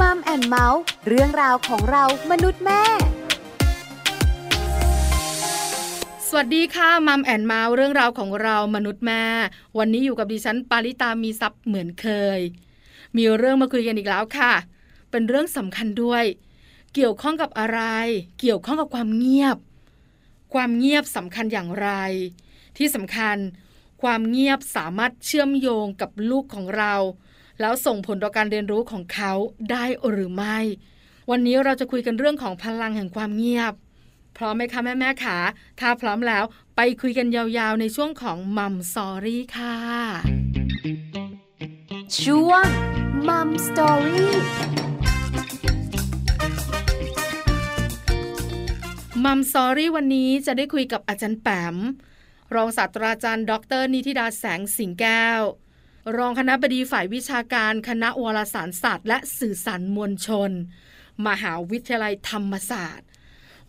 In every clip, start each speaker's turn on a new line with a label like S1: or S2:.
S1: Mum and Mouth เรื่องราวของเรามนุษย์แม่
S2: สวัสดีค่ะ Mum and Mouth เรื่องราวของเรามนุษย์แม่ วันนี้อยู่กับดิฉันปาริตามีซัพ์เหมือนเคย มีเรื่องมาคุยกันอีกแล้วค่ะ เป็นเรื่องสำคัญด้วย เกี่ยวข้องกับอะไร เกี่ยวข้องกับความเงียบ ความเงียบสำคัญอย่างไร ที่สำคัญ ความเงียบสามารถเชื่อมโยงกับลูกของเรา แล้วส่งผลต่อการเรียนรู้ของเขาได้หรือไม่ วันนี้เราจะคุยกันเรื่องของพลังแห่งความเงียบ พร้อมไหมคะแม่แม่ขาถ้าพร้อมแล้วไปคุยกันยาวๆในช่วงของ Mum Story ค่ะ
S1: ช่วง
S2: Mum Story Mum Story วันนี้จะได้คุยกับอาจารย์แปมรองศาสตราจารย์ ดร นิติดาแสงสิงแก้ว รองคณะบดีฝ่ายวิชาการคณะวารสารศาสตร์ และสื่อสารมวลชน มหาวิทยาลัยธรรมศาสตร์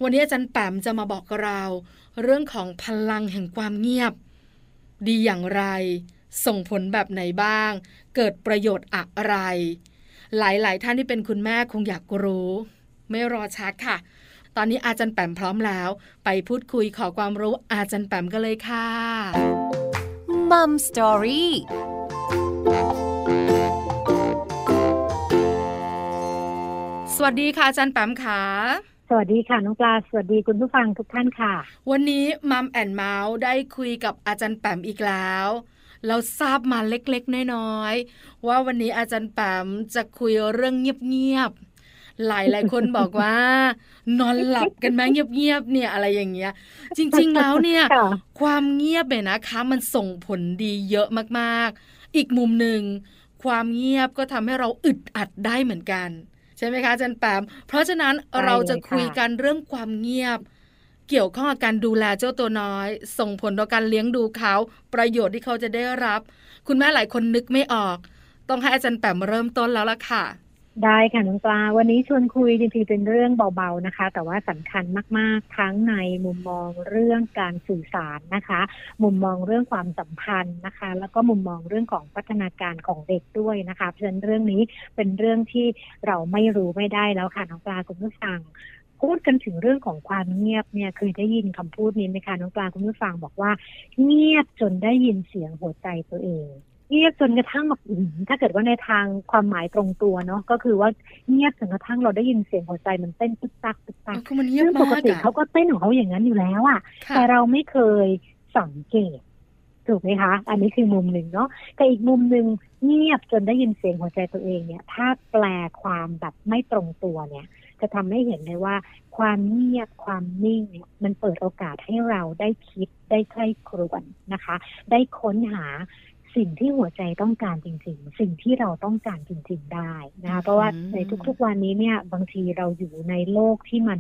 S2: วันนี้อาจารย์แปมจะมาบอกเรา เรื่องของพลังแห่งความเงียบ ดีอย่างไร ส่งผลแบบไหนบ้าง เกิดประโยชน์อะไร หลายๆ ท่านที่เป็นคุณแม่คงอยากรู้ ไม่รอช้าค่ะ ตอนนี้อาจารย์แปมพร้อมแล้ว ไปพูดคุยขอความรู้อาจารย์แปมกันเลยค่ะ
S1: มัมสตอรี่
S2: สวัสดีค่ะอาจารย์แปมค่ะ
S3: สวัสดีค่ะน้องปลาสวัสดีคุณผู้ฟังทุกท่านค่ะ
S2: วันนี้มัมแอนเมาส์ได้คุยกับอาจารย์แปมอีกแล้ว เราทราบมาเล็กๆ น้อยๆ ว่าวันนี้อาจารย์แปมจะคุยเรื่องเงียบๆ หลายหลายๆคนบอกว่า นอนหลับกันไหมเงียบๆเนี่ยอะไรอย่างเงี้ย จริงๆแล้วเนี่ย
S3: ค่ะ
S2: ความเงียบเนี่ยนะคะ มันส่งผลดีเยอะมากๆ อีกมุมหนึ่งความเงียบก็ทำให้เราอึดอัดได้เหมือนกัน ใช่ไหมคะอาจารย์แปม เพราะฉะนั้น
S3: ใช่
S2: เราจะ
S3: เลยค่ะ
S2: คุยกันเรื่องความเงียบ เกี่ยวข้องกับการดูแลเจ้าตัวน้อย ส่งผลต่อการเลี้ยงดูเขา ประโยชน์ที่เขาจะได้รับ คุณแม่หลายคนนึกไม่ออก ต้องให้อาจารย์แปมเริ่มต้นแล้วล่ะค่ะ
S3: ได้ค่ะน้องปลาวันนี้ชวนคุยจริงๆเป็นเรื่องเบาๆนะคะ แต่ว่าสำคัญมากๆ ทั้งในมุมมองเรื่องการสื่อสารนะคะ มุมมองเรื่องความสัมพันธ์นะคะ แล้วก็มุมมองเรื่องของพัฒนาการของเด็กด้วยนะคะเพราะฉะนั้นเรื่องนี้เป็นเรื่องที่เราไม่รู้ไม่ได้แล้วค่ะน้องปลาคุณผู้ฟังพูดกันถึงเรื่องของความเงียบเนี่ยเคยได้ยินคำพูดนี้ไหมคะน้องปลาคุณผู้ฟังบอกว่า เงียบจนได้ยินเสียงหัวใจตัวเอง เงียบจนกระทั่งแบบอื้อหือถ้าเกิดว่าในทางความหมายตรงตัวเนาะก็คือว่าเงียบจนกระทั่งเราได้ยินเสียงหัวใจมันเต้นตึกตักตึกตัก
S2: คือมันเงียบ
S3: ซึ่งป
S2: มาก
S3: ติ
S2: อะ
S3: เขาก็เต้นของเขาอย่างนั้นอยู่แล้วอะ
S2: ค่ะ
S3: แต่เราไม่เคยสังเกตถูกไหมคะ อันนี้คือมุมหนึ่งเนาะ แต่อีกมุมหนึ่งเงียบจนได้ยินเสียงหัวใจตัวเองเนี่ย ถ้าแปลความแบบไม่ตรงตัวเนี่ย จะทำให้เห็นเลยว่า ความเงียบความนิ่งเนี่ยมันเปิดโอกาสให้เราได้คิดได้ใคร่ครวญนะคะ ได้ค้นหา สิ่งที่หัวใจต้องการจริง ๆ สิ่งที่เราต้องการจริง ๆ ได้นะคะเพราะว่าในทุกๆวันนี้เนี่ยบางทีเราอยู่ในโลกที่มัน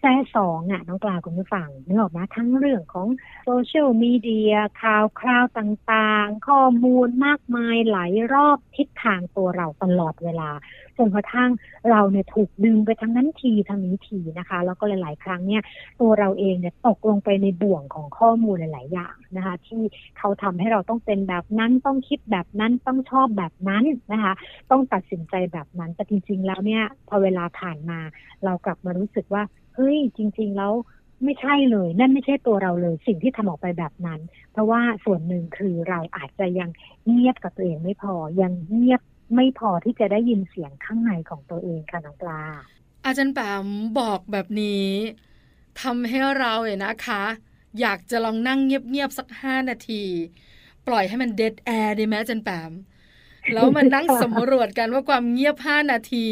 S3: แซ่สองอะน้องปลาคุณผู้ฟังนึกออกไหมทั้งเรื่องของโซเชียลมีเดียข่าวคราวต่างๆ ข้อมูลมากมายหลายรอบทิศทางตัวเราตลอดเวลาจนกระทั่งเราเนี่ยถูกดึงไปทางนั้นทีทางนี้ทีนะคะ แล้วก็หลาย ๆ ครั้งเนี่ยตัวเราเองเนี่ยตกลงไปในบ่วงของข้อมูลหลาย ๆ อย่างนะคะ ที่เขาทำให้เราต้องเป็นแบบนั้นต้องคิดแบบนั้นต้องชอบแบบนั้นนะคะ ต้องตัดสินใจแบบนั้นแต่จริง ๆ แล้วเนี่ยพอเวลาผ่านมา เรากลับมารู้สึกว่า เฮ้ยจริง ๆ แล้วไม่ใช่เลย นั่นไม่ใช่ตัวเราเลยสิ่งที่ทำออกไปแบบนั้น เพราะว่าส่วนหนึ่งคือเราอาจจะยังเงียบกับตัวเองไม่พอยังเงียบไม่พอที่จะได้ยินเสียงข้างในของตัวเองค่ะน้องปลา
S2: อาจารย์แปมบอกแบบนี้ทำให้เราเนี่ยนะคะ อยากจะลองนั่งเงียบๆสักห้านาที ปล่อยให้มันเด a แอร์ดีไหมอาจารย์แปมแล้วมันนั่งสำรวจกันว่าความเงียบห้านาที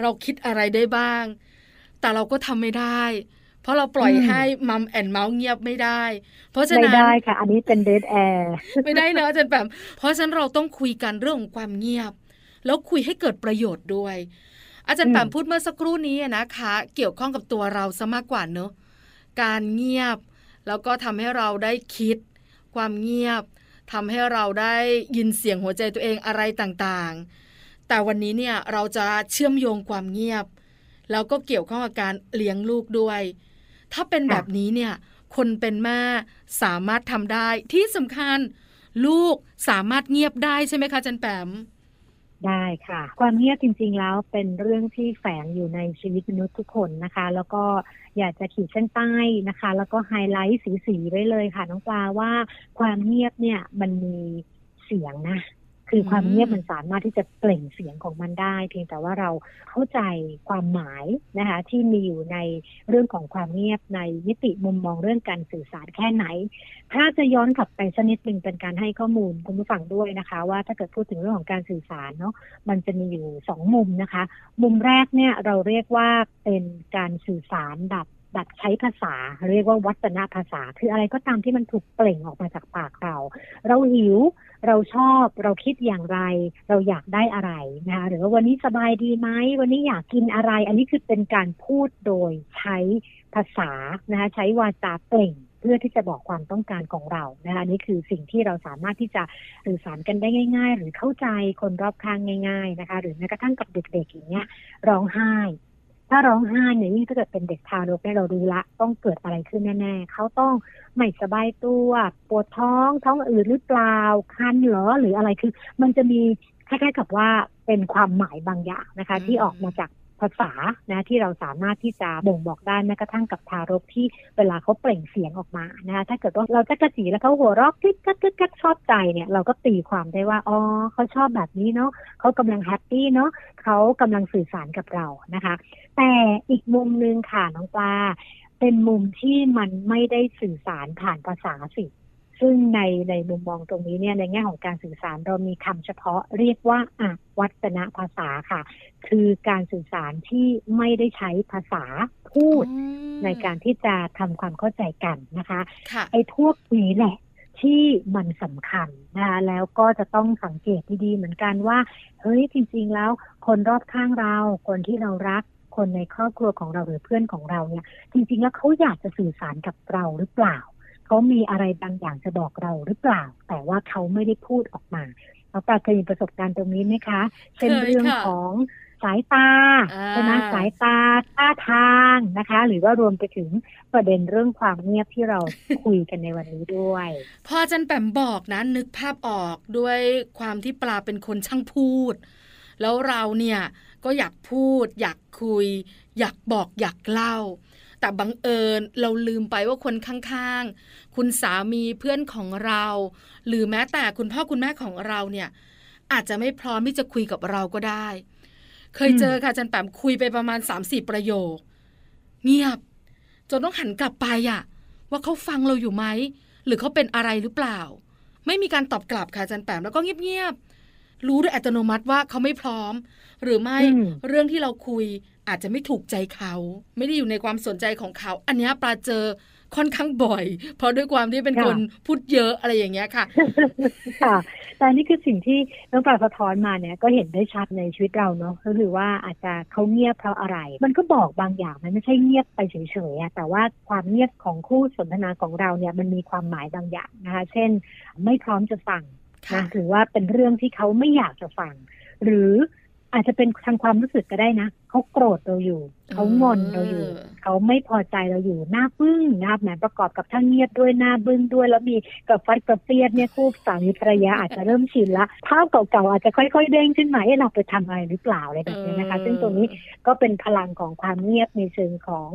S2: เราคิดอะไรได้บ้าง แต่เราก็ทำไม่ได้ เพราะเราปล่อย
S3: อืม
S2: ให้มัมแอนเมาส์เงียบไม่ได้ เพราะฉะ
S3: ไม่
S2: นั้น
S3: ได้ค่ะ อันนี้เป็นเดทแอร์
S2: ไม่ได้เนอะอาจารย์แปมเพราะฉะนั้นเราต้องคุยกันเรื่องของความเงียบ แล้วคุยให้เกิดประโยชน์ด้วย อาจารย์แปมพูดเมื่อสักครู่นี้นะคะ เกี่ยวข้องกับตัวเราซะมากกว่าเนอะการเงียบ แล้วก็ทำให้เราได้คิด ความเงียบทำให้เราได้ยินเสียงหัวใจตัวเองอะไรต่างๆ แต่วันนี้เนี่ยเราจะเชื่อมโยงความเงียบ แล้วก็เกี่ยวข้องกับการเลี้ยงลูกด้วย ถ้าเป็นแบบนี้เนี่ย คนเป็นแม่สามารถทำได้ที่สำคัญ ลูกสามารถเงียบได้ใช่ไหมคะจันแปม
S3: ได้ค่ะ ความเงียบจริง ๆ แล้วเป็นเรื่องที่แฝงอยู่ในชีวิตมนุษย์ทุกคนนะคะ แล้วก็อยากจะขีดเส้นใต้นะคะ แล้วก็ไฮไลท์สีๆไว้เลยค่ะน้องปลาว่าความเงียบเนี่ยมันมีเสียงนะ คือความเงียบมันสามารถที่จะเปล่งเสียงของมันได้ เพียงแต่ว่าเราเข้าใจความหมายนะคะที่มีอยู่ในเรื่องของความเงียบในมิติมุมมองเรื่องการสื่อสารแค่ไหน ถ้าจะย้อนกลับไปสักนิดหนึ่งเป็นการให้ข้อมูลคุณผู้ฟังด้วยนะคะ ว่าถ้าเกิดพูดถึงเรื่องของการสื่อสารเนาะมันจะมีอยู่สองมุมนะคะ มุมแรกเนี่ยเราเรียกว่าเป็นการสื่อสารแบบ แบบใช้ภาษา เรียกว่าวัฒนภาษา คืออะไรก็ตามที่มันถูกเปล่งออกมาจากปากเรา เราหิว เราชอบ เราคิดอย่างไร เราอยากได้อะไรนะคะหรือว่าวันนี้สบายดีไหมวันนี้อยากกินอะไร อันนี้คือเป็นการพูดโดยใช้ภาษานะคะใช้วาจาเปล่งเพื่อที่จะบอกความต้องการของเรานะคะนนี้คือสิ่งที่เราสามารถที่จะสื่อสารกันได้ง่าย ๆ หรือเข้าใจคนรอบข้างง่าย ๆนะคะ หรือแม้กระทั่งกับเด็กๆอย่างเงี้ยร้องไห้ ถ้าร้องไห้เนี่ยยิ่งถ้าเกิดเป็นเด็กทารกเนี่ยเรารู้ละต้องเกิดอะไรขึ้นแน่ๆเขาต้องไม่สบายตัว ปวดท้องท้องอืดหรือเปล่าคันเหรอหรืออะไรคือ มันจะมีคล้ายๆกับว่าเป็นความหมายบางอย่างนะคะ ที่ออกมาจาก ภาษานะที่เราสามารถที่จะบ่งบอกได้แม้กระทั่งกับทารกที่เวลาเขาเปล่งเสียงออกมานะคะถ้าเกิดว่าเราจะกระจีแล้วเขาหัวเราะกึ๊กกักกึกกักชอบใจเนี่ยเราก็ตีความได้ว่าอ๋อเขาชอบแบบนี้เนาะเขากำลังแฮปปี้เนาะเขากำลังสื่อสารกับเรานะคะ แต่อีกมุมนึงค่ะน้องปลาเป็นมุมที่มันไม่ได้สื่อสารผ่านภาษาสิ ซึ่งในในมุมมองตรงนี้เนี่ยในแง่ของการสื่อสารเรามีคำเฉพาะเรียกว่าอวัตนภาษาค่ะ คือการสื่อสารที่ไม่ได้ใช้ภาษาพูดในการที่จะทำความเข้าใจกันนะคะ
S2: ค่ะ
S3: ไอ้พวกนี้แหละที่มันสำคัญนะคะแล้วก็จะต้องสังเกตดีๆเหมือนกันว่าเฮ้ยจริง ๆ แล้วคนรอบข้างเรา คนที่เรารักคนในครอบครัวของเราหรือเพื่อนของเราเนี่ย จริง ๆ แล้วเขาอยากจะสื่อสารกับเราหรือเปล่า เขามีอะไรบางอย่างจะบอกเราหรือเปล่า แต่ว่าเขาไม่ได้พูดออกมาเราปราเคยมีประสบการณ์ตรงนี้ไหมคะ เช่น
S2: เคย
S3: เรื่อง
S2: ค่ะ
S3: ของสายตา
S2: อ่า
S3: ใช่ไหมสายตาท่าทางนะคะ หรือว่ารวมไปถึงประเด็นเรื่องความเงียบที่เราคุยกันในวันนี้ด้วย
S2: พออาจันแปมบอกนะนึกภาพออกด้วยความที่ปลาเป็นคนช่างพูด แล้วเราเนี่ยก็อยากพูด อยากคุย อยากบอกอยากเล่า แต่บังเอิญเราลืมไปว่าคนข้างๆ คุณสามีเพื่อนของเรา หรือแม้แต่คุณพ่อคุณแม่ของเราเนี่ย อาจจะไม่พร้อมที่จะคุยกับเราก็ได้ เคยเจอค่ะอาจันแปมคุยไปประมาณ3ามสี่ประโยค เงียบ จนต้องหันกลับไปอะว่าเขาฟังเราอยู่ไหม หรือเขาเป็นอะไรหรือเปล่า ไม่มีการตอบกลับค่ะอาจันแปมแล้วก็เงียบๆรู้โดยอัตโนมัติว่าเขาไม่พร้อม หรือไม่
S3: อืม
S2: เรื่องที่เราคุย อาจจะไม่ถูกใจเขา ไม่ได้อยู่ในความสนใจของเขา อันเนี้ยปลาเจอค่อนข้างบ่อย เพราะด้วยความที่เป็นคนพูดเยอะอะไรอย่างเงี้ยค่ะ
S3: ค่ะ แต่นี่คือสิ่งที่น้องปลาสะท้อนมาเนี่ยก็เห็นได้ชัดในชีวิตเราเนาะก็คือว่าอาจจะเขาเงียบเพราะอะไร มันก็บอกบางอย่างมันไม่ใช่เงียบไปเฉยๆอะแต่ว่าความเงียบของคู่สนทนาของเราเนี่ยมันมีความหมายบางอย่างนะคะ เช่น ไม่พร้อมจะฟัง
S2: ค่ะ
S3: นะหรือว่าเป็นเรื่องที่เขาไม่อยากจะฟัง หรืออาจจะเป็นทางความรู้สึกก็ได้นะ เขาโกรธเราอยู่ เขางอนเราอยู่ เขาไม่พอใจเราอยู่หน้าบึ้งนะครับแหมประกอบกับทั้งเงียบด้วยหน้าบึ้งด้วย แล้วมีกับฟัดกับเฟียดเนี่ยคู่สามีภรรยาอาจจะเริ่มชินละภาพเก่าๆอาจจะค่อยๆเด้งขึ้นมาเอ๊ะเราไปทำอะไรหรือเปล่าอะไรแบบนี้นะคะ ซึ่งตรงนี้ก็เป็นพลังของความเงียบในเชิงของ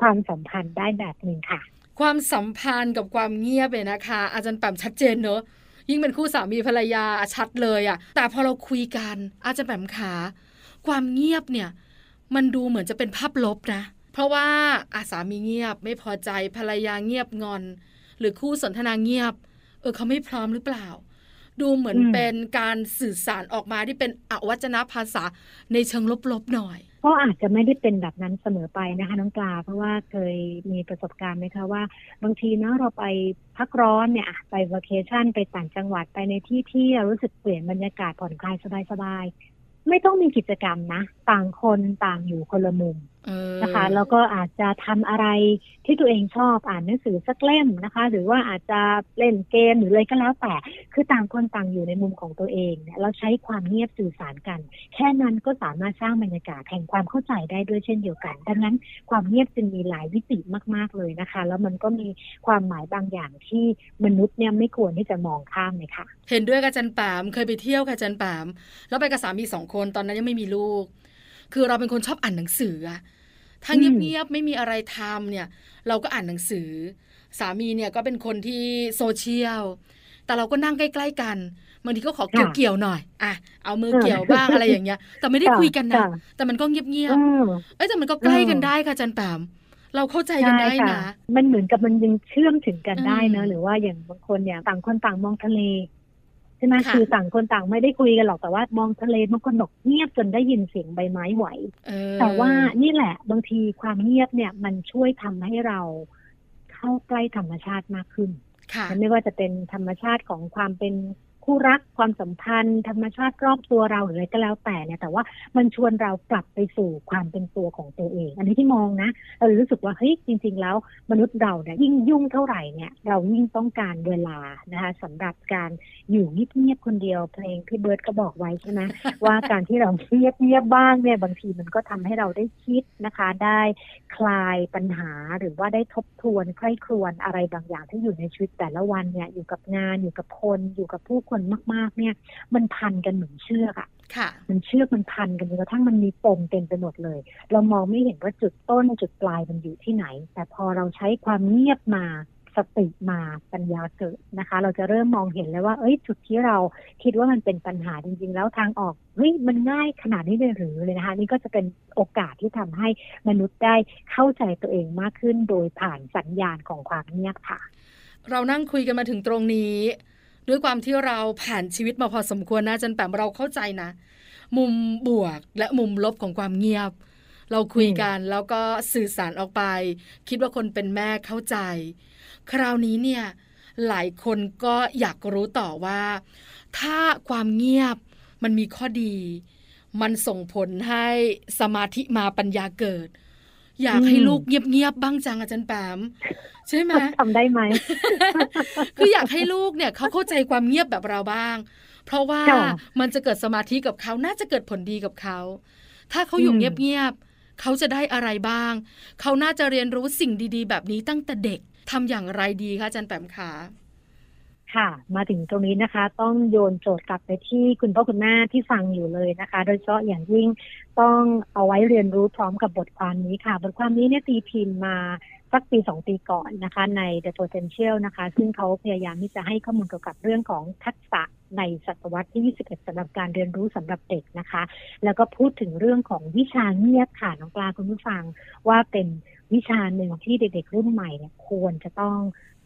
S3: ความสัมพันธ์ได้แบบหนึ่งค่ะ
S2: ความสัมพันธ์กับความเงียบเนี่ยนะคะ อาจารย์แปมชัดเจนเนอะยิ่งเป็นคู่สามีภรรยาชัดเลยอะแต่พอเราคุยกันอาจารย์แปมขาความเงียบเนี่ย มันดูเหมือนจะเป็นภาพลบนะ เพราะว่าอาสามีเงียบ ไม่พอใจภรรยาเงียบงอน หรือคู่สนทนาเงียบ เออเขาไม่พร้อมหรือเปล่า ดูเหมือน
S3: อ
S2: เป็นการสื่อสารออกมาที่เป็นอวัจนภาษาในเชิงลบๆหน่อย
S3: ก็อาจจะไม่ได้เป็นแบบนั้นเสมอไปนะคะน้องปลาเพราะว่าเคยมีประสบการณ์ไหมคะว่า บางทีเนาะเราไปพักร้อนเนี่ยไปว a เคชั่นไปต่างจังหวัดไปในที่ที่เรารู้สึกเปลี่ยนบรรยากาศผ่อนคลายสบายๆ ไม่ต้องมีกิจกรรมนะ ต่างคนต่างอยู่คนละมุมนะคะ แล้วก็อาจจะทำอะไรที่ตัวเองชอบอ่านหนังสือสักเล่มนะคะ หรือว่าอาจจะเล่นเกมหรืออะไรก็แล้วแต่ คือต่างคนต่างอยู่ในมุมของตัวเองเนี่ยเราใช้ความเงียบสื่อสารกัน แค่นั้นก็สามารถสร้างบรรยากาศแห่งความเข้าใจได้ด้วยเช่นเดียวกัน ดังนั้นความเงียบจึงมีหลายวิติมาก ๆเลยนะคะ แล้วมันก็มีความหมายบางอย่างที่มนุษย์เนี่ยไม่ควรที่จะมองข้ามเลยค่ะ
S2: เห็นด้วยกับอาจันปามเคยไปเที่ยวกับอาจันปาม แล้วไปกับสามีสองคนตอนนั้นยังไม่มีลูก คือเราเป็นคนชอบอ่านหนังสืออะถ้า
S3: อืม
S2: เงียบๆไม่มีอะไรทำเนี่ย เราก็อ่านหนังสือ สามีเนี่ยก็เป็นคนที่โซเชียลแต่เราก็นั่งใกล้ ๆ กันบางทีก็ขอเกี่ยวๆหน่อย อะ เอามือเกี่ยวบ้างอะไรอย่างเงี้ย แต่ไม่ได้คุยกันนะ
S3: ค่ะ
S2: แต่มันก็เงียบ
S3: เออ
S2: ๆเอ้ยแต่มันก็ใกล้กันได้ค่ะอาจันปามเราเข้าใจกันได้
S3: ใช่ค่
S2: นะ
S3: มันเหมือนกับมันยังเชื่อมถึงกันได้เน
S2: อื
S3: อะ
S2: ม
S3: หรือว่าอย่างบางคนเนี่ยต่างคนต่างมองทะเล ใช่ไหม
S2: ค่ะ
S3: คือต่างคนต่างไม่ได้คุยกันหรอกแต่ว่ามองทะเลบางคนบอกเงียบจนได้ยินเสียงใบไม้ไหว
S2: เออ
S3: แต่ว่านี่แหละบางทีความเงียบเนี่ยมันช่วยทำให้เราเข้าใกล้ธรรมชาติมากขึ้น
S2: ค่ะ
S3: มันไม่ว่าจะเป็นธรรมชาติของความเป็น คู่รักความสัมพันธ์ ธรรมชาติรอบตัวเราหรืออะไรก็แล้วแต่เนี่ยแต่ว่ามันชวนเรากลับไปสู่ความเป็นตัวของตัวเอง อันนี้ที่มองนะเรารู้สึกว่าเฮ้ยจริง ๆ แล้ว มนุษย์เราเนี่ยยิ่งยุ่งเท่าไหร่เนี่ยเรายิ่งต้องการเวลานะคะสำหรับการอยู่เงียบๆคนเดียวเพลงพี่เบิร์ดก็บอกไว้ใช่ไหมว่าการที่เราเงียบเงียบๆบ้างเนี่ยบางทีมันก็ทำให้เราได้คิดนะคะ ได้คลายปัญหาหรือว่าได้ทบทวนใคร่ครวญอะไรบางอย่างที่อยู่ในชีวิตแต่ละวันเนี่ยอยู่กับงานอยู่กับคนอยู่กับผู้คนมากๆ เนี่ย มันพันกันเหมือนเชือกอะ
S2: ค่ะ
S3: มันเชือกมันพันกันจนกระทั่งมันมีปมเต็มไปหมดเลย เรามองไม่เห็นว่าจุดต้นจุดปลายมันอยู่ที่ไหน แต่พอเราใช้ความเงียบมาสติมาปัญญาเกิดนะคะ เราจะเริ่มมองเห็นแล้วว่า เอ้ย จุดที่เราคิดว่ามันเป็นปัญหาจริง ๆ แล้วทางออกเฮ้ยมันง่ายขนาดนี้เลยหรือเลยนะคะ นี่ก็จะเป็นโอกาสที่ทำให้มนุษย์ได้เข้าใจตัวเองมากขึ้นโดยผ่านสัญญาณของความเงียบค่ะ
S2: เรานั่งคุยกันมาถึงตรงนี้ ด้วยความที่เราผ่านชีวิตมาพอสมควรนะอาจันแปมเราเข้าใจนะ มุมบวกและมุมลบของความเงียบ เราคุยกันแล้วก็สื่อสารออกไป คิดว่าคนเป็นแม่เข้าใจ คราวนี้เนี่ยหลายคนก็อยากรู้ต่อว่า ถ้าความเงียบมันมีข้อดี มันส่งผลให้สมาธิมาปัญญาเกิด อยากให้
S3: อืม
S2: ลูกเงียบๆบ้างจังอาจารย์แปมใช่ไหม
S3: ทำได้ไหม
S2: คืออยากให้ลูกเนี่ยเขาเข้าใจความเงียบแบบเราบ้าง เพราะว่า
S3: ค่ะ
S2: มันจะเกิดสมาธิกับเขาน่าจะเกิดผลดีกับเขาถ้าเขาอยู่
S3: อืม
S2: เงียบๆเขาจะได้อะไรบ้าง เขาน่าจะเรียนรู้สิ่งดีๆ แบบนี้ตั้งแต่เด็กทำอย่างไรดีคะอาจารย์แปมขา
S3: ค่ะ มาถึงตรงนี้นะคะ ต้องโยนโจทย์กลับไปที่คุณพ่อคุณแม่ที่ฟังอยู่เลยนะคะ โดยเฉพาะอย่างยิ่งต้องเอาไว้เรียนรู้พร้อมกับบทความนี้ค่ะ บทความนี้เนี่ยตีพิมพ์มาสักปีสองปีก่อนนะคะ ใน The Potential นะคะ ซึ่งเขาพยายามที่จะให้ข้อมูลเกี่ยวกับเรื่องของทักษะในศตวรรษที่ 21สำหรับการเรียนรู้สำหรับเด็กนะคะ แล้วก็พูดถึงเรื่องของวิชาเงียบค่ะน้องปลาคุณผู้ฟังว่าเป็นวิชาหนึ่งที่เด็กๆรุ่นใหม่เนี่ยควรจะต้อง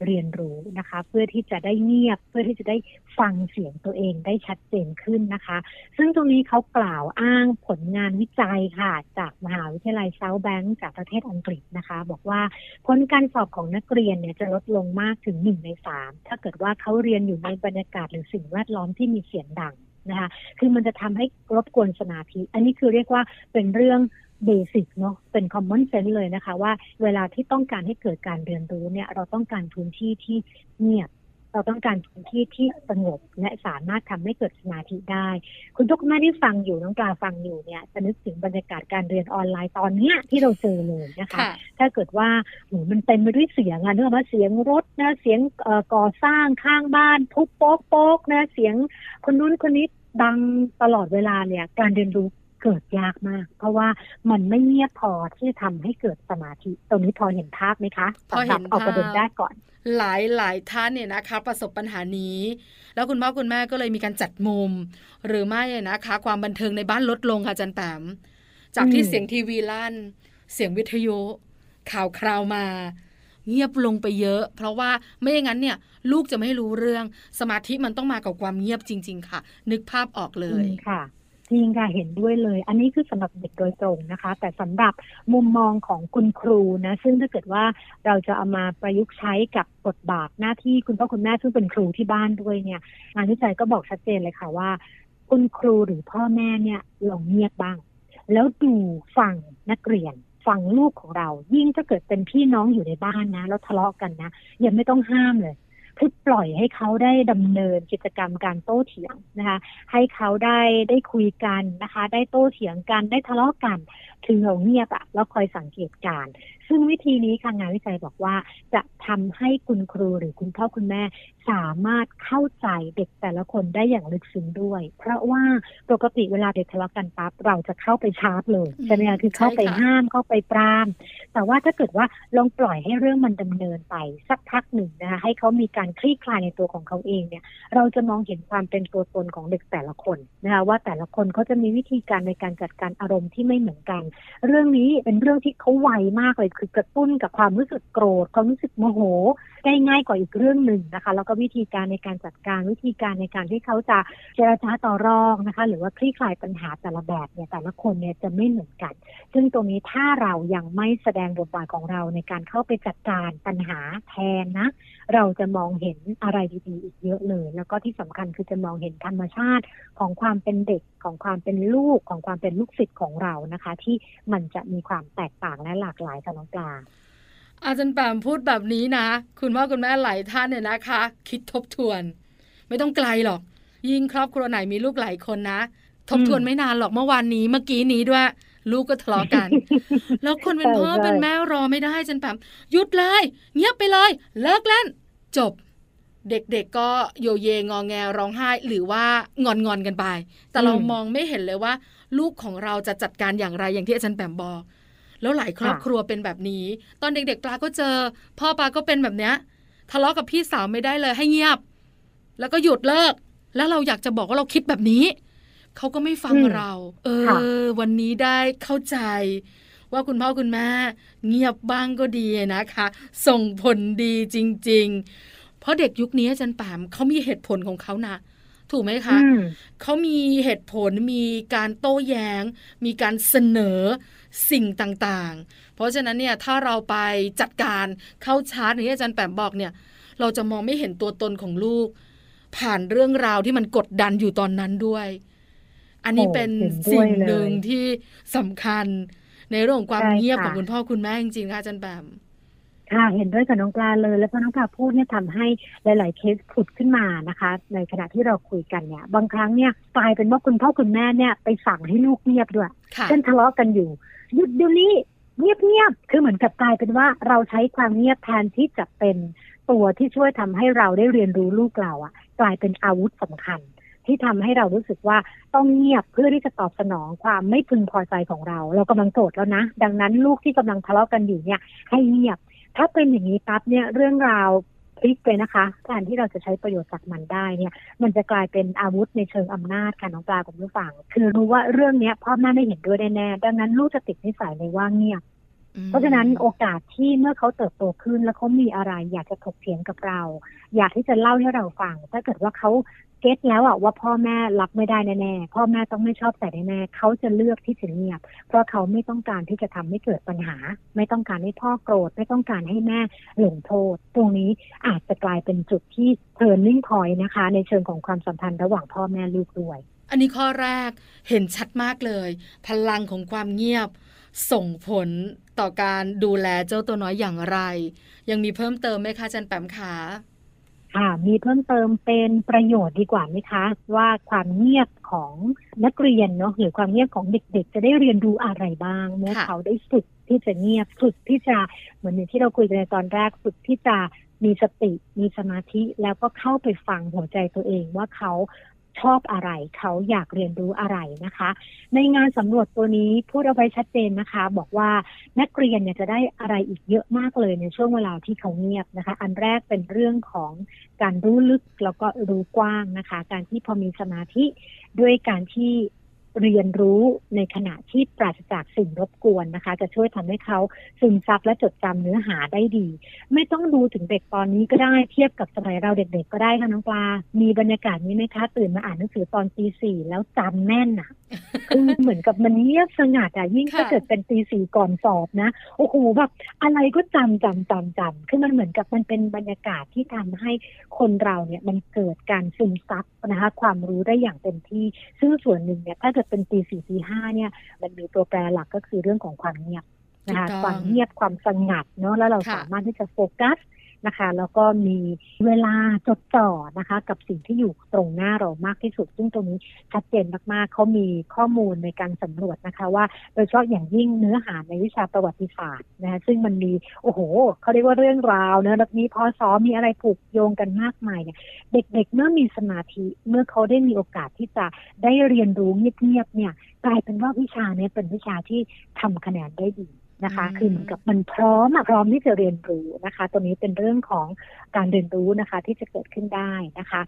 S3: เรียนรู้นะคะ เพื่อที่จะได้เงียบ เพื่อที่จะได้ฟังเสียงตัวเองได้ชัดเจนขึ้นนะคะ ซึ่งตรงนี้เขากล่าวอ้างผลงานวิจัยค่ะ จากมหาวิทยาลัยเซาท์แบงก์จากประเทศอังกฤษนะคะ บอกว่าผลการสอบของนักเรียนเนี่ยจะลดลงมากถึงหนึ่งในสามถ้าเกิดว่าเขาเรียนอยู่ในบรรยากาศหรือสิ่งแวดล้อมที่มีเสียงดังนะคะ คือมันจะทำให้รบกวนสมาธิ อันนี้คือเรียกว่าเป็นเรื่อง เบสิกเนาะเป็น common sense เลยนะคะ ว่าเวลาที่ต้องการให้เกิดการเรียนรู้เนี่ย เราต้องการพื้นที่ที่เงียบเราต้องการพื้นที่ที่สงบและสามารถทำให้เกิดสมาธิได้ คุณทุกแม่ที่ฟังอยู่น้องปลาฟังอยู่เนี่ยจะนึกถึงบรรยากาศการเรียนออนไลน์ตอนเนี้ยที่เราเจอเลยนะคะ
S2: ค่ะ
S3: ถ้าเกิดว่าโหมันเต็มไปด้วยเสียงอะนึกออกไหมเสียงรถนะเสียงเอ่อก่อสร้างข้างบ้านทุบโป๊กโป๊กนะเสียงคนนู้นคนนี้ดังตลอดเวลาเนี่ย การเรียนรู้ เกิดยากมาก เพราะว่ามันไม่เงียบพอที่จะทำให้เกิดสมาธิตรงนี้พอเห็นภาพไหมคะ
S2: พอเห็น
S3: สำรับเอาประเด็น
S2: ภาพ
S3: แรกก่อน
S2: หลายหลายท่านเนี่ยนะคะ ประสบปัญหานี้ แล้วคุณพ่อคุณแม่ก็เลยมีการจัดมุม หรือไม่นะคะ ความบันเทิงในบ้านลดลงค่ะอาจันแปมจากที่
S3: อืม
S2: เสียงทีวีลั่น เสียงวิทยุ ข่าวคราวมา เงียบลงไปเยอะ เพราะว่าไม่อย่างนั้นเนี่ยลูกจะไม่รู้เรื่องสมาธิมันต้องมากับความเงียบจริง ๆ ค่ะ นึกภาพออกเลย
S3: จริงค่ะ จริงค่ะเห็นด้วยเลย อันนี้คือสำหรับเด็กโดยตรงนะคะ แต่สำหรับมุมมองของคุณครูนะซึ่งถ้าเกิดว่าเราจะเอามาประยุกต์ใช้กับบทบาทหน้าที่คุณพ่อคุณแม่ซึ่งเป็นครูที่บ้านด้วยเนี่ยงานวิจัยก็บอกชัดเจนเลยค่ะว่า คุณครูหรือพ่อแม่เนี่ยลองเงียบบ้าง แล้วดูฟังนักเรียนฟังลูกของเรา ยิ่งถ้าเกิดเป็นพี่น้องอยู่ในบ้านนะ แล้วทะเลาะกันนะยังไม่ต้องห้ามเลย คือปล่อยให้เขาได้ดำเนินกิจกรรมการโต้เถียงนะคะ ให้เขาได้ได้คุยกันนะคะ ได้โต้เถียงกันได้ทะเลาะกันคือเราเงียบอะแล้วคอยสังเกตการ ซึ่งวิธีนี้ค่ะงานวิจัยบอกว่า จะทำให้คุณครูหรือคุณพ่อคุณแม่ สามารถเข้าใจเด็กแต่ละคนได้อย่างลึกซึ้งด้วย เพราะว่าปกติเวลาเด็กทะเลาะกันปั๊บเราจะเข้าไปชาร์จเลยใช่ไหมคะคือเข้าไปห้ามเข้าไปปราม แต่ว่าถ้าเกิดว่าลองปล่อยให้เรื่องมันดำเนินไปสักพักหนึ่งนะคะให้เขามีการคลี่คลายในตัวของเขาเองเนี่ย เราจะมองเห็นความเป็นตัวตนของเด็กแต่ละคนนะคะว่าแต่ละคนเขาจะมีวิธีการในการจัดการอารมณ์ที่ไม่เหมือนกัน เรื่องนี้เป็นเรื่องที่เขาไวมากเลยคือกระตุ้นกับความรู้สึกโกรธความรู้สึกโมโหได้ง่ายกว่าอีกเรื่องหนึ่งนะคะ แล้วก็วิธีการในการจัดการวิธีการในการที่เขาจะเจรจาต่อรองนะคะ หรือว่าคลี่คลายปัญหาแต่ละแบบเนี่ยแต่ละคนเนี่ยจะไม่เหมือนกัน ซึ่งตรงนี้ถ้าเรายังไม่แสดงบทบาทของเราในการเข้าไปจัดการปัญหาแทนนะเราจะมองเห็นอะไรดีๆอีกเยอะเลย แล้วก็ที่สำคัญคือจะมองเห็นธรรมชาติของความเป็นเด็กของความเป็นลูกของความเป็นลูกศิษย์ของเรานะคะ ที่มันจะมีความแตกต่างและหลากหลายค่ะน้องปลา
S2: อาจารย์แปมพูดแบบนี้นะ คุณพ่อคุณแม่หลายท่านเนี่ยนะคะ คิดทบทวน ไม่ต้องไกลหรอก ยิ่งครอบครัวไหนมีลูกหลายคนนะ ทบทวนไม่นานหรอกเมื่อวานนี้เมื่อกี้นี้ด้วย ลูกก็ทะเลาะกัน แล้วคนเป็นพ่อเป็นแม่รอไม่ได้จันแปมหยุดเลยเงียบไปเลยเลิกเล่น จบ เด็กๆก็โยเยงอแงร้องไห้ หรือว่างอนงอนกันไป แต่เรามองไม่เห็นเลยว่า ลูกของเราจะจัดการอย่างไรอย่างที่อาจารย์แปมบอก แล้วหลายครอบครัวเป็นแบบนี้ ตอนเด็กๆปลาก็เจอ พ่อปลาก็เป็นแบบเนี้ยทะเลาะกับพี่สาวไม่ได้เลยให้เงียบ แล้วก็หยุดเลิก แล้วเราอยากจะบอกว่าเราคิดแบบนี้ เขาก็ไม่ฟังเรา เออ วันนี้ได้เข้าใจว่าคุณพ่อคุณแม่เงียบบ้างก็ดีนะคะ ส่งผลดีจริง ๆ เพราะเด็กยุคนี้อาจารย์ปามเขามีเหตุผลของเขานะถูกไหมคะเขามีเหตุผลมีการโต้แยง้ง มีการเสนอสิ่งต่างๆ เพราะฉะนั้นเนี่ยถ้าเราไปจัดการเข้าชาร์จอย่างที่อาจารย์แปมบอกเนี่ย เราจะมองไม่เห็นตัวตนของลูก ผ่านเรื่องราวที่มันกดดันอยู่ตอนนั้นด้วย อันนี้เป็นสิ่งหนึ่งที่สำคัญในเรื่องของความเงียบของคุณพ่อคุณแม่จริงๆค่ะอาจารย์แปม
S3: ค่ะเห็นด้วยกับน้องปลาเลย แล้วพอน้องปลาพูดเนี่ยทำให้หลาย ๆ เคสผุดขึ้นมานะคะ ในขณะที่เราคุยกันเนี่ยบางครั้งเนี่ยกลายเป็นว่าคุณพ่อคุณแม่เนี่ยไปสั่งให้ลูกเงียบด้วยเช่นทะเลาะกันอยู่หยุดเดี๋ยวนี้เงียบเงียบคือเหมือนกับกลายเป็นว่าเราใช้ความเงียบแทนที่จะเป็นตัวที่ช่วยทำให้เราได้เรียนรู้ลูกเราอะกลายเป็นอาวุธสำคัญ ที่ทำให้เรารู้สึกว่าต้องเงียบเพื่อที่จะตอบสนองความไม่พึงพอใจของเรา เรากำลังโกรธแล้วนะ ดังนั้นลูกที่กำลังทะเลาะกันอยู่เนี่ย ให้เงียบ ถ้าเป็นอย่างนี้ปั๊บเนี่ยเรื่องราวพลิกไปนะคะ การที่เราจะใช้ประโยชน์จากมันได้เนี่ย มันจะกลายเป็นอาวุธในเชิงอำนาจค่ะน้องปลากับผู้ฟัง คือรู้ว่าเรื่องเนี้ยพ่อแม่ไม่เห็นด้วยแน่ดังนั้นลูกจะติดนิสัยในว่าเงียบ เพราะฉะนั้นโอกาสที่เมื่อเขาเติบโตขึ้นแล้วเขามีอะไร อยากจะถกเถียงกับเรา อยากที่จะเล่าให้เราฟัง ถ้าเกิดว่าเขาเก็ตแล้วอะว่าพ่อแม่รับไม่ได้แน่ๆพ่อแม่ต้องไม่ชอบใส่แน่ๆเขาจะเลือกที่จะเงียบ เพราะเขาไม่ต้องการที่จะทำให้เกิดปัญหา ไม่ต้องการให้พ่อโกรธ ไม่ต้องการให้แม่ลงโทษ ตรงนี้อาจจะกลายเป็นจุดที่เทิร์นนิ่งพอยนะคะ ในเชิงของความสัมพันธ์ระหว่างพ่อแม่ลูกด้วย
S2: อันนี้ข้อแรกเห็นชัดมากเลย พลังของความเงียบ ส่งผลต่อการดูแลเจ้าตัวน้อยอย่างไร ยังมีเพิ่มเติมไหมคะจันแปมขา
S3: ค่ะมีเพิ่มเติมเป็นประโยชน์ดีกว่าไหมคะ ว่าความเงียบของนักเรียนเนาะหรือความเงียบของเด็กๆ จะได้เรียนรู้อะไรบ้างเมื่อเขาได้ฝึกที่จะเงียบฝึกที่จะเหมือนอย่างที่เราคุยกันในตอนแรกฝึกที่จะมีสติมีสมาธิแล้วก็เข้าไปฟังหัวใจตัวเองว่าเขา ชอบอะไร เขาอยากเรียนรู้อะไรนะคะ ในงานสำรวจตัวนี้พูดเอาไว้ชัดเจนนะคะ บอกว่านักเรียนเนี่ยจะได้อะไรอีกเยอะมากเลยในช่วงเวลาที่เขาเงียบนะคะ อันแรกเป็นเรื่องของการรู้ลึกแล้วก็รู้กว้างนะคะ การที่พอมีสมาธิด้วยการที่ เรียนรู้ในขณะที่ปราศจากสิ่งรบกวนนะคะ จะช่วยทำให้เขาซึมซับและจดจำเนื้อหาได้ดี ไม่ต้องดูถึงเด็กตอนนี้ก็ได้เทียบกับสมัยเราเด็กๆก็ได้ค่ะน้องปลา มีบรรยากาศนี้ไหมคะตื่นมาอ่านหนังสือตอนตีสี่แล้วจำแน่นอะคือเหมือนกับมันเงียบสงัดอะยิ่งถ้าเกิดเป็นตีสี่ก่อนสอบนะโอ้โหแบบอะไรก็จำจำจำจำคือมันเหมือนกับมันเป็นบรรยากาศที่ทำให้คนเราเนี่ยมันเกิดการซึมซับนะคะความรู้ได้อย่างเต็มที่ซึ่งส่วนหนึ่งเนี่ยถ้าเกิดเป็นตีสี่ตีห้าเนี่ย มันมีตัวแปรหลักก็คือเรื่องของความเงียบนะคะความเงียบความสงัดเนาะแล้วเราสามารถที่จะโฟกัส นะคะ แล้วก็มีเวลาจดจ่อนะคะ กับสิ่งที่อยู่ตรงหน้าเรามากที่สุด ซึ่งตรงนี้ชัดเจนมากๆเขามีข้อมูลในการสำรวจนะคะ ว่าโดยเฉพาะอย่างยิ่งเนื้อหาในวิชาประวัติศาสตร์นะคะซึ่งมันมีโอ้โหเขาเรียกว่าเรื่องราวเนะมีพอสอมีอะไรผูกโยงกันมากมายเนี่ยเด็กๆเมื่อมีสมาธิเมื่อเขาได้มีโอกาสที่จะได้เรียนรู้เงียบๆเนี่ยกลายเป็นว่าวิชานี้เป็นวิชาที่ทำคะแนนได้ดี นะคะ คือเหมือนกับมันพร้อมพร้อมที่จะเรียนรู้นะคะ ตัวนี้เป็นเรื่องของการเรียนรู้นะคะ ที่จะเกิดขึ้นได้นะคะ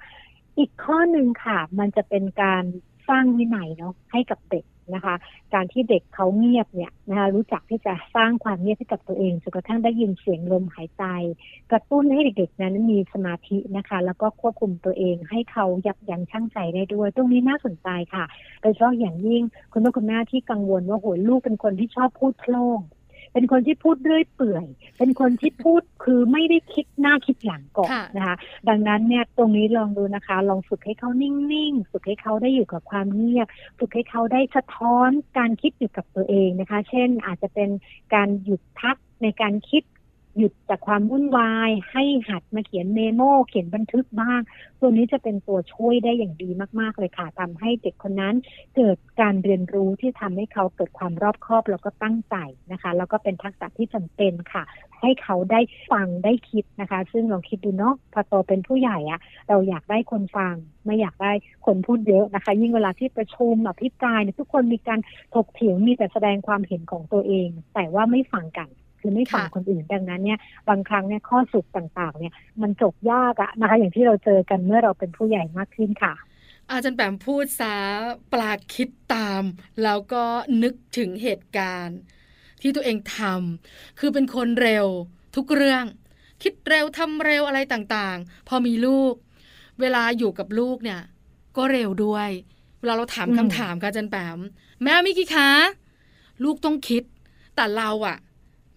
S3: อีกข้อหนึ่งค่ะ มันจะเป็นการสร้างวินัยเนาะให้กับเด็กนะคะ การที่เด็กเขาเงียบเนี่ยนะคะรู้จักที่จะสร้างความเงียบให้กับตัวเองจนกระทั่งได้ยินเสียงลมหายใจ กระตุ้นให้เด็กๆนั้นมีสมาธินะคะ แล้วก็ควบคุมตัวเองให้เขายับยั้งชั่งใจได้ด้วย ตรงนี้น่าสนใจค่ะโดยเฉพาะอย่างยิ่งคุณพ่อคุณแม่ที่กังวลว่าโหลูกเป็นคนที่ชอบพูดโพล่ง เป็นคนที่พูดเรื่อยเปื่อย เป็นคนที่พูดคือไม่ได้คิดหน้าคิดหลังก่อนนะคะ ดังนั้นเนี่ยตรงนี้ลองดูนะคะ ลองฝึกให้เขานิ่งๆฝึกให้เขาได้อยู่กับความเงียบ ฝึกให้เขาได้สะท้อนการคิดอยู่กับตัวเองนะคะ เช่นอาจจะเป็นการหยุดพักในการคิด หยุดจากความวุ่นวาย ให้หัดมาเขียนเมโมเขียนบันทึกบ้าง ตัวนี้จะเป็นตัวช่วยได้อย่างดีมาก ๆ เลยค่ะทำให้เด็กคนนั้นเกิดการเรียนรู้ที่ทำให้เขาเกิดความรอบคอบแล้วก็ตั้งใจนะคะ แล้วก็เป็นทักษะที่จำเป็นค่ะ ให้เขาได้ฟังได้คิดนะคะ ซึ่งลองคิดดูเนาะพอโตเป็นผู้ใหญ่อะเราอยากได้คนฟัง ไม่อยากได้คนพูดเยอะนะคะ ยิ่งเวลาที่ประชุมอภิปรายเนี่ยทุกคนมีการถกเถียงมีแต่แสดงความเห็นของตัวเอง แต่ว่าไม่ฟังกัน คือไม่ฟังคนอื่นดังนั้นเนี่ยบางครั้งเนี่ยข้อสุดต่างๆ เนี่ยมันจบยากอะนะคะอย่างที่เราเจอกันเมื่อเราเป็นผู้ใหญ่มากขึ้นค่ะ
S2: อาจารย์แปมพูดซาปลาคิดตาม แล้วก็นึกถึงเหตุการณ์ ที่ตัวเองทำคือเป็นคนเร็วทุกเรื่อง คิดเร็วทำเร็วอะไรต่างๆ พอมีลูก เวลาอยู่กับลูกเนี่ย ก็เร็วด้วย เวลาเราถามคำถามกับอาจารย์แปมแม่มีกี่คะ ลูกต้องคิด แต่เราอะ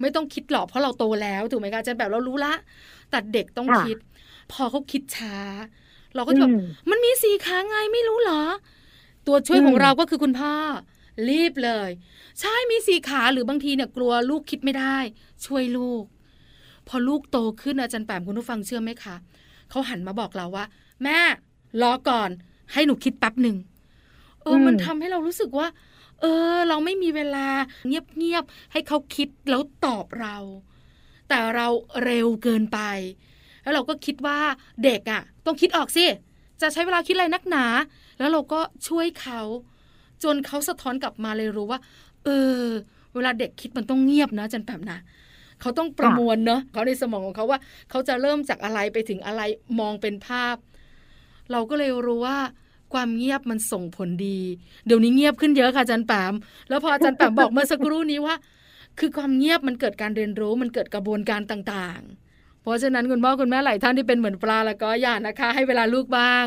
S2: ไม่ต้องคิดหรอกเพราะเราโตแล้วถูกไหมคะอาจารย์แบบเรารู้ละแต่เด็กต้องคิด พอเขาคิดช้า เราก็จะแบบมันมีสี่ขาไงไม่รู้เหรอ ตัวช่วยของเราก็คือคุณพ่อ รีบเลย ใช่มีสี่ขาหรือบางทีเนี่ยกลัวลูกคิดไม่ได้ ช่วยลูก พอลูกโตขึ้นอาจารย์แปมคุณผู้ฟังเชื่อไหมคะเขาหันมาบอกเราว่า แม่รอก่อน ให้หนูคิดแป๊บหนึ่งเออมันทำให้เรารู้สึกว่า เออ เราไม่มีเวลาเงียบๆให้เขาคิดแล้วตอบเรา แต่เราเร็วเกินไป แล้วเราก็คิดว่าเด็กอะ่ะ ต้องคิดออกสิจะใช้เวลาคิดอะไรนักหนา แล้วเราก็ช่วยเขา จนเขาสะท้อนกลับมาเลยรู้ว่า เออ เวลาเด็กคิดมันต้องเงียบนะจันแบบนะเขาต้องประมวลเนาะเขาในสมองของเขาว่า เขาจะเริ่มจากอะไรไปถึงอะไรมองเป็นภาพ เราก็เลยรู้ว่า ความเงียบมันส่งผลดี เดี๋ยวนี้เงียบขึ้นเยอะค่ะอาจารย์แปมแล้วพออาจารย์แปมบอกเมื่อสักครู่นี้ว่า คือความเงียบมันเกิดการเรียนรู้มันเกิดกระบวนการต่างๆ เพราะฉะนั้นคุณพ่อคุณแม่หลายท่านที่เป็นเหมือนปลาแล้วก็อย่านะคะ ให้เวลาลูกบ้าง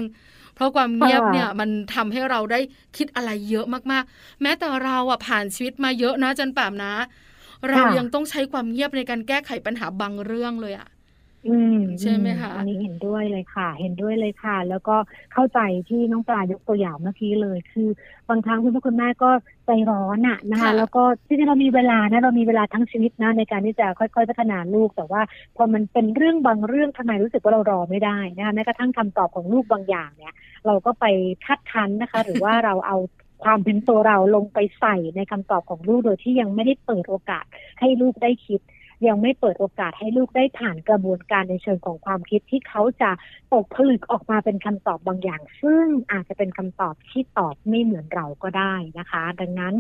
S2: เพราะความเงียบเนี่ยมันทำให้เราได้คิดอะไรเยอะมากๆ แม้แต่เราอะผ่านชีวิตมาเยอะนะจันแปมนะ เรายังต้องใช้ความเงียบในการแก้ไขปัญหาบางเรื่องเลยอะ
S3: อืม
S2: ใช่ไหมคะ
S3: อันนี้เห็นด้วยเลยค่ะ เห็นด้วยเลยค่ะ แล้วก็เข้าใจที่น้องปลายกตัวอย่างเมื่อกี้เลย คือบางครั้งคุณพ่อคุณแม่ก็ใจร้อนอะนะคะ แล้วก็ที่เรามีเวลานะเรามีเวลาทั้งชีวิตนะในการที่จะค่อยๆพัฒนาลูก แต่ว่าพอมันเป็นเรื่องบางเรื่องทำไมรู้สึกว่าเรารอไม่ได้นะคะแม้กระทั่งคำตอบของลูกบางอย่างเนี่ย เราก็ไปคัดคันนะคะ หรือว่าเราเอาความเป็นตัวเราลงไปใส่ในคำตอบของลูกโดยที่ยังไม่ได้เปิดโอกาสให้ลูกได้คิด ยังไม่เปิดโอกาสให้ลูกได้ผ่านกระบวนการในเชิงของความคิดที่เขาจะตกผลึกออกมาเป็นคำตอบบางอย่าง ซึ่งอาจจะเป็นคำตอบที่ตอบไม่เหมือนเราก็ได้นะคะ ดังนั้น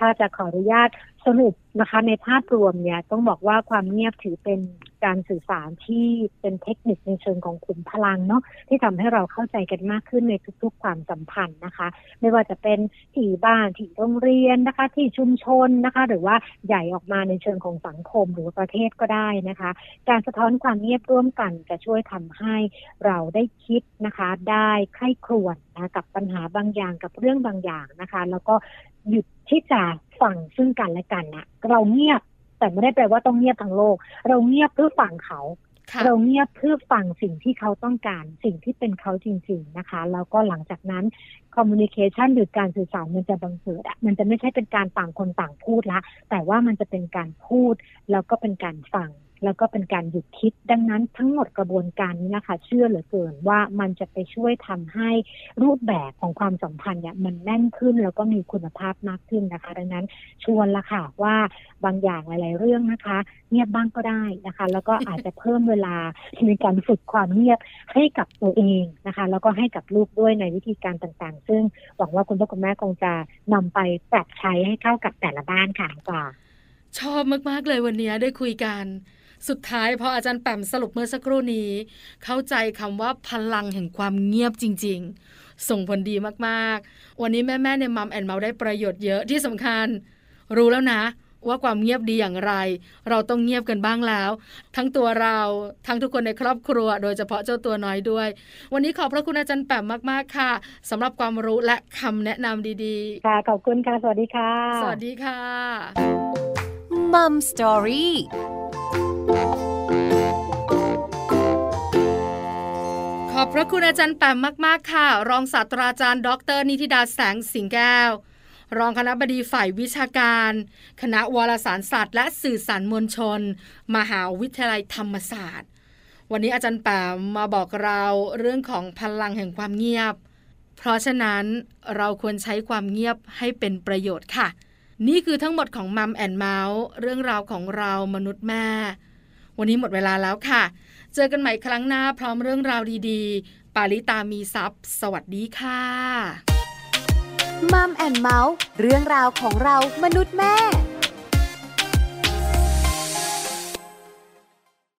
S3: ถ้าจะขออนุญาตสรุปนะคะ ในภาพรวมเนี่ยต้องบอกว่าความเงียบถือเป็นการสื่อสารที่เป็นเทคนิคในเชิงของขุมพลังเนาะที่ทำให้เราเข้าใจกันมากขึ้นในทุกๆ ความสัมพันธ์นะคะ ไม่ว่าจะเป็นที่บ้านที่โรงเรียนนะคะ ที่ชุมชนนะคะ หรือว่าใหญ่ออกมาในเชิงของสังคมหรือประเทศก็ได้นะคะ การสะท้อนความเงียบร่วมกันจะช่วยทำให้เราได้คิดนะคะ ได้ใคร่ครวญนะกับปัญหาบางอย่างกับเรื่องบางอย่างนะคะ แล้วก็หยุด ที่จะฟังซึ่งกันและกันนะเราเงียบแต่ไม่ได้แปลว่าต้องเงียบทั้งโลก เราเงียบเพื่อฟังเขา เราเงียบเพื่อฟังสิ่งที่เขาต้องการ สิ่งที่เป็นเขาจริง ๆนะคะ แล้วก็หลังจากนั้นคอมมูนิเคชันหรือการสื่อสารมันจะบังเกิดอะมันจะไม่ใช่เป็นการต่างคนต่างพูดละ แต่ว่ามันจะเป็นการพูดแล้วก็เป็นการฟัง แล้วก็เป็นการหยุดคิดดังนั้นทั้งหมดกระบวนการนี้นะคะ เชื่อเหลือเกินว่ามันจะไปช่วยทำให้รูปแบบของความสัมพันธ์เนี่ยมันแน่นขึ้นแล้วก็มีคุณภาพมากขึ้นนะคะ ดังนั้นชวนละค่ะว่าบางอย่างหลาย ๆ เรื่องนะคะ เงียบบ้างก็ได้นะคะ แล้วก็อาจจะเพิ่มเวลาในการฝึกความเงียบให้กับตัวเองนะคะ แล้วก็ให้กับลูกด้วยในวิธีการต่างๆ ซึ่งหวังว่าคุณพ่อคุณแม่คงจะนำไปปรับใช้ให้เข้ากับแต่ละบ้านค่ะจ้า
S2: ชอบมากๆเลยวันนี้ได้คุยกัน สุดท้ายพออาจารย์แปมสรุปเมื่อสักครู่นี้ เข้าใจคำว่าพลังแห่งความเงียบจริง ๆ ส่งผลดีมากๆ วันนี้แม่ๆในมัมแอนเมาได้ประโยชน์เยอะที่สำคัญ รู้แล้วนะว่าความเงียบดีอย่างไร เราต้องเงียบกันบ้างแล้ว ทั้งตัวเราทั้งทุกคนในครอบครัว โดยเฉพาะเจ้าตัวน้อยด้วย วันนี้ขอบพระคุณอาจารย์แปมมากๆค่ะสำหรับความรู้และคำแนะนำดี
S3: ๆ ค่ะขอบคุณค่ะ สวัสดีค่ะ
S2: สวัสดีค่ะ
S1: มัมสตอรี่
S2: พระคุณอาจารย์แปมมากๆค่ะ รองศาสตราจารย์ ดร นิติดาแสงสิงแก้ว รองคณะบดีฝ่ายวิชาการ คณะวารสารศาสตร์ และสื่อสารมวลชน มหาวิทยาลัยธรรมศาสตร์ วันนี้อาจารย์แปมมาบอกเราเรื่องของพลังแห่งความเงียบ เพราะฉะนั้นเราควรใช้ความเงียบให้เป็นประโยชน์ค่ะ นี่คือทั้งหมดของ Mum and Mouth เรื่องราวของเรามนุษย์แม่ วันนี้หมดเวลาแล้วค่ะ เจอกันใหม่ครั้งหน้าพร้อมเรื่องราวดีๆ ปาลิตามีซัพ์สวัสดีค่ะ
S1: Mum and Mouth เรื่องราวของเรามนุษย์แม่